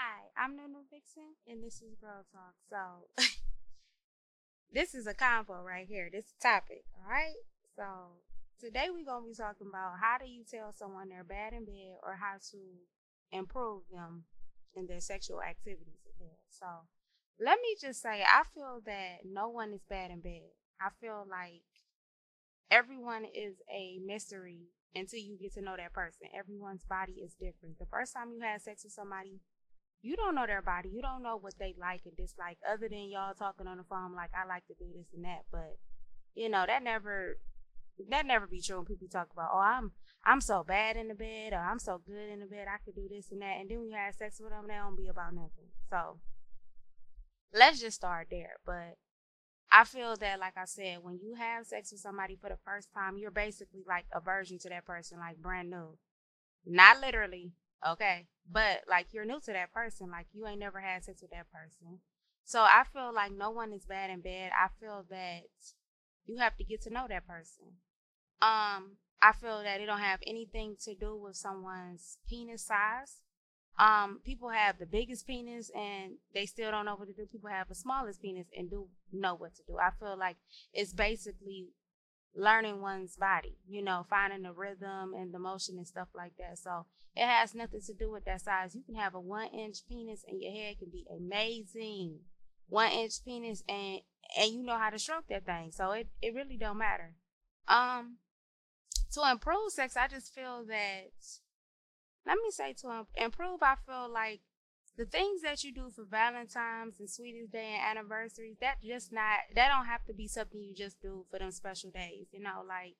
Hi, I'm Nunu Vixen, and this is Girl Talk. So, this is a convo right here. This topic, all right? So, today we're gonna be talking about how do you tell someone they're bad in bed, or how to improve them in their sexual activities in bed. So, let me just say, I feel that no one is bad in bed. I feel like everyone is a mystery until you get to know that person. Everyone's body is different. The first time you had sex with somebody, you don't know their body. You don't know what they like and dislike, other than y'all talking on the phone like I like to do this and that. But you know that never that never be true when people talk about oh I'm I'm so bad in the bed or I'm so good in the bed I could do this and that. And then when you have sex with them, they don't be about nothing. So let's just start there. But I feel that, like I said, when you have sex with somebody for the first time, you're basically like a virgin to that person, like brand new. Not literally, okay, but like you're new to that person, like you ain't never had sex with that person. So I feel like no one is bad in bed. I feel that you have to get to know that person. Um, I feel that it don't have anything to do with someone's penis size um, people have the biggest penis and they still don't know what to do. People have the smallest penis and do know what to do. I feel like it's basically learning one's body, you know, finding the rhythm and the motion and stuff like that. So it has nothing to do with that size. You can have a one inch penis and your head can be amazing. One inch penis and and you know how to stroke that thing. So it, it really don't matter. Um to improve sex, I just feel that let me say to improve, I feel like the things that you do for Valentine's and Sweetest Day and anniversaries, that just not that don't have to be something you just do for them special days. You know, like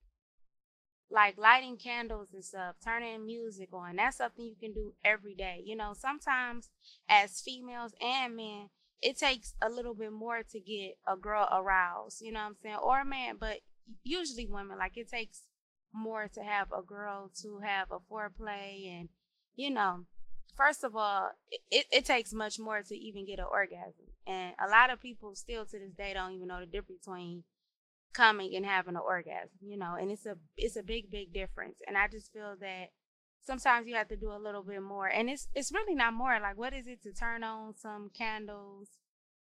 like lighting candles and stuff, turning music on. That's something you can do every day. You know, sometimes as females and men, it takes a little bit more to get a girl aroused, you know what I'm saying? Or a man, but usually women, like it takes more to have a girl to have a foreplay and you know first of all it, it takes much more to even get an orgasm. And a lot of people still to this day don't even know the difference between coming and having an orgasm you know and it's a it's a big big difference. And i just feel that sometimes you have to do a little bit more. And it's it's really not more. Like what is it to turn on some candles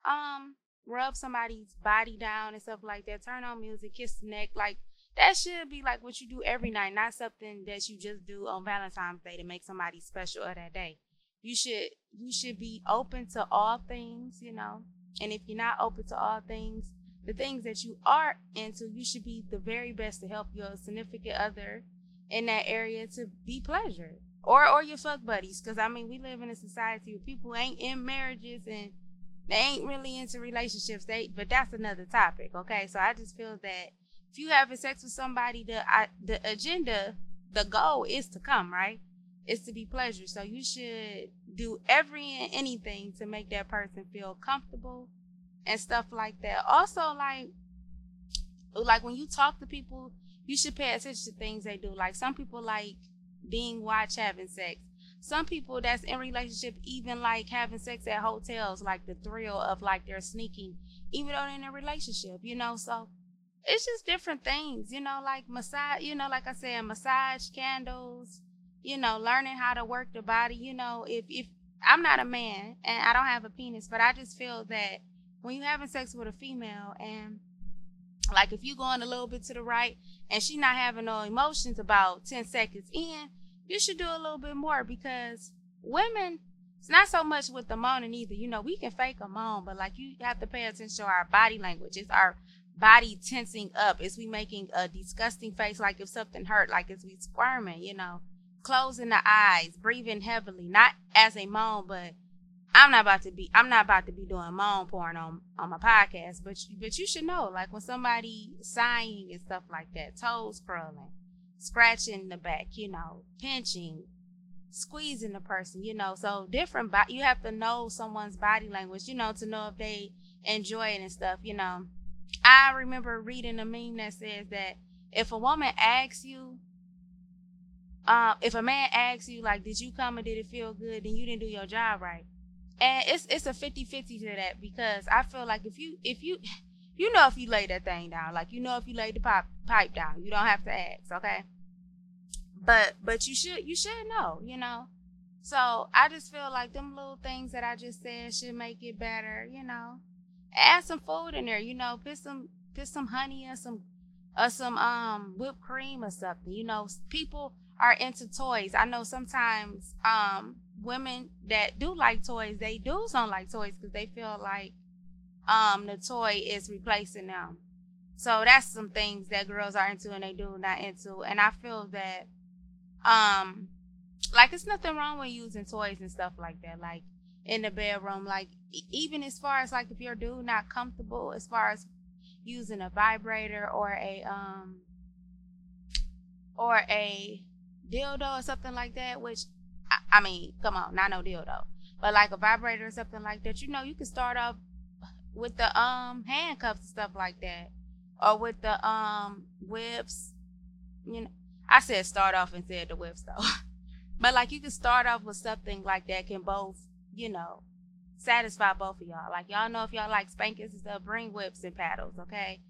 um rub somebody's body down and stuff like that turn on music kiss neck like that should be like what you do every night, not something that you just do on Valentine's Day to make somebody special of that day. You should you should be open to all things, you know. And if you're not open to all things, the things that you are into, you should be the very best to help your significant other in that area to be pleasured. Or or your fuck buddies. Cause I mean we live in a society where people ain't in marriages and they ain't really into relationships. They but that's another topic. Okay. So I just feel that if you having sex with somebody, the I, the agenda, the goal is to come, right? It's to be pleasure. So you should do every and anything to make that person feel comfortable and stuff like that. Also, like like when you talk to people, you should pay attention to things they do. Like some people like being watched having sex. Some people that's in relationship even like having sex at hotels, like the thrill of like they're sneaking, even though they're in a relationship, you know. So it's just different things, you know, like massage, you know, like I said, massage candles, you know, learning how to work the body, you know, if if I'm not a man and I don't have a penis, but I just feel that when you're having sex with a female and like if you're going a little bit to the right and she not having no emotions about 10 seconds in, you should do a little bit more because women it's not so much with the moaning either. You know, we can fake a moan, but like you have to pay attention to our body language. It's our body tensing up? Is we making a disgusting face like if something hurt? Like is we squirming? You know, closing the eyes, breathing heavily, not as a moan, but I'm not about to be I'm not about to be doing moan porn on on my podcast, but but you should know like when somebody sighing and stuff like that, toes curling, scratching the back, you know, pinching, squeezing the person, you know. So different but you have to know someone's body language, you know, to know if they enjoy it and stuff, you know. I remember reading a meme that says that if a woman asks you, uh, if a man asks you, like, did you come and did it feel good, then you didn't do your job right. And it's it's a 50-50 to that because I feel like if you if you you know if you lay that thing down, like you know if you lay the pipe pipe down, you don't have to ask, okay? But but you should you should know, you know. So I just feel like them little things that I just said should make it better, you know. Add some food in there, you know, put some put some honey and some or some um whipped cream or something. You know, people are into toys. I know sometimes um women that do like toys, they do don't like toys because they feel like um the toy is replacing them. So that's some things that girls are into and they do not into. And I feel that um like it's nothing wrong with using toys and stuff like that. Like in the bedroom, like even as far as like if your dude not comfortable as far as using a vibrator or a um or a dildo or something like that, which I, I mean, come on, not no dildo, but like a vibrator or something like that, you know, you can start off with the um handcuffs and stuff like that, or with the um whips. You know, I said start off and said the whips though, but like you can start off with something like that can both, you know, satisfy both of y'all. Like y'all know if y'all like spankings and stuff, bring whips and paddles, okay?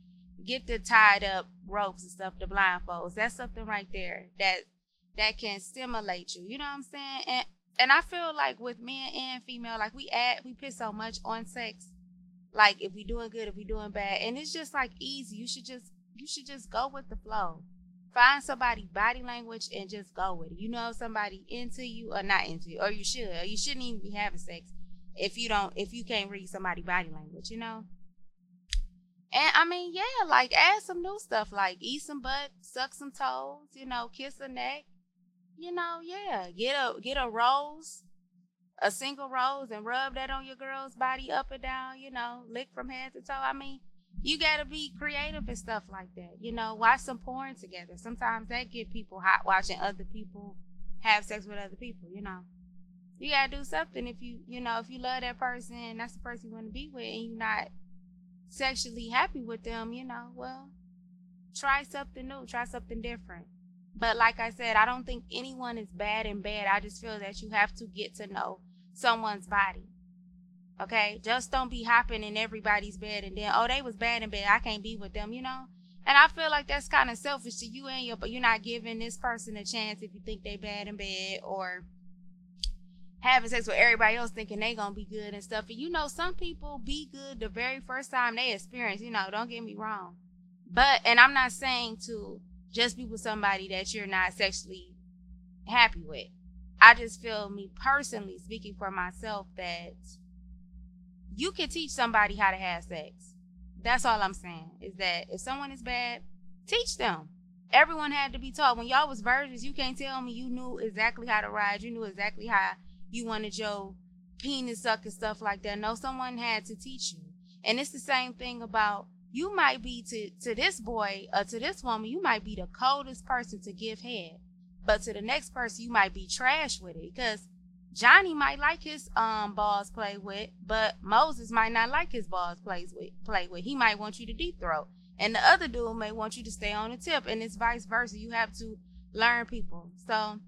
Get the tied up ropes and stuff, the blindfolds. That's something right there that that can stimulate you. You know what I'm saying? And and I feel like with men and female, like we add we put so much on sex. Like if we doing good, if we doing bad. And it's just like easy. You should just you should just go with the flow. Find somebody body language and just go with it. You know somebody into you or not into you. Or you should. Or you shouldn't even be having sex if you don't if you can't read somebody body language, you know? And I mean, yeah, like add some new stuff like eat some butt, suck some toes, you know, kiss a neck. You know, yeah. Get a get a rose, a single rose and rub that on your girl's body up and down, you know, lick from head to toe. I mean, you gotta be creative and stuff like that. You know, watch some porn together. Sometimes that get people hot watching other people have sex with other people, you know you gotta do something if you you know if you love that person that's the person you want to be with and you're not sexually happy with them you know well try something new try something different but like i said i don't think anyone is bad and bad. i just feel that you have to get to know someone's body okay just don't be hopping in everybody's bed and then oh they was bad in bed i can't be with them you know and i feel like that's kind of selfish to you and your but you're not giving this person a chance if you think they bad in bed or having sex with everybody else thinking they gonna be good and stuff. And you know, some people be good the very first time they experience, you know, don't get me wrong. But and I'm not saying to just be with somebody that you're not sexually happy with. I just feel me personally speaking for myself that you can teach somebody how to have sex. That's all I'm saying. Is that if someone is bad, teach them. Everyone had to be taught. When y'all was virgins, you can't tell me you knew exactly how to ride. You knew exactly how you wanted your penis suck and stuff like that. No, someone had to teach you. And it's the same thing about you might be to, to this boy or to this woman, you might be the coldest person to give head. But to the next person, you might be trash with it. Because Johnny might like his um balls play with, but Moses might not like his balls plays with play with. He might want you to deep throat. And the other dude may want you to stay on the tip. And it's vice versa. You have to learn people. So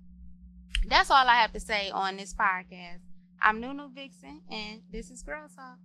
that's all I have to say on this podcast. I'm Nunu Vixen, and this is Girl Talk.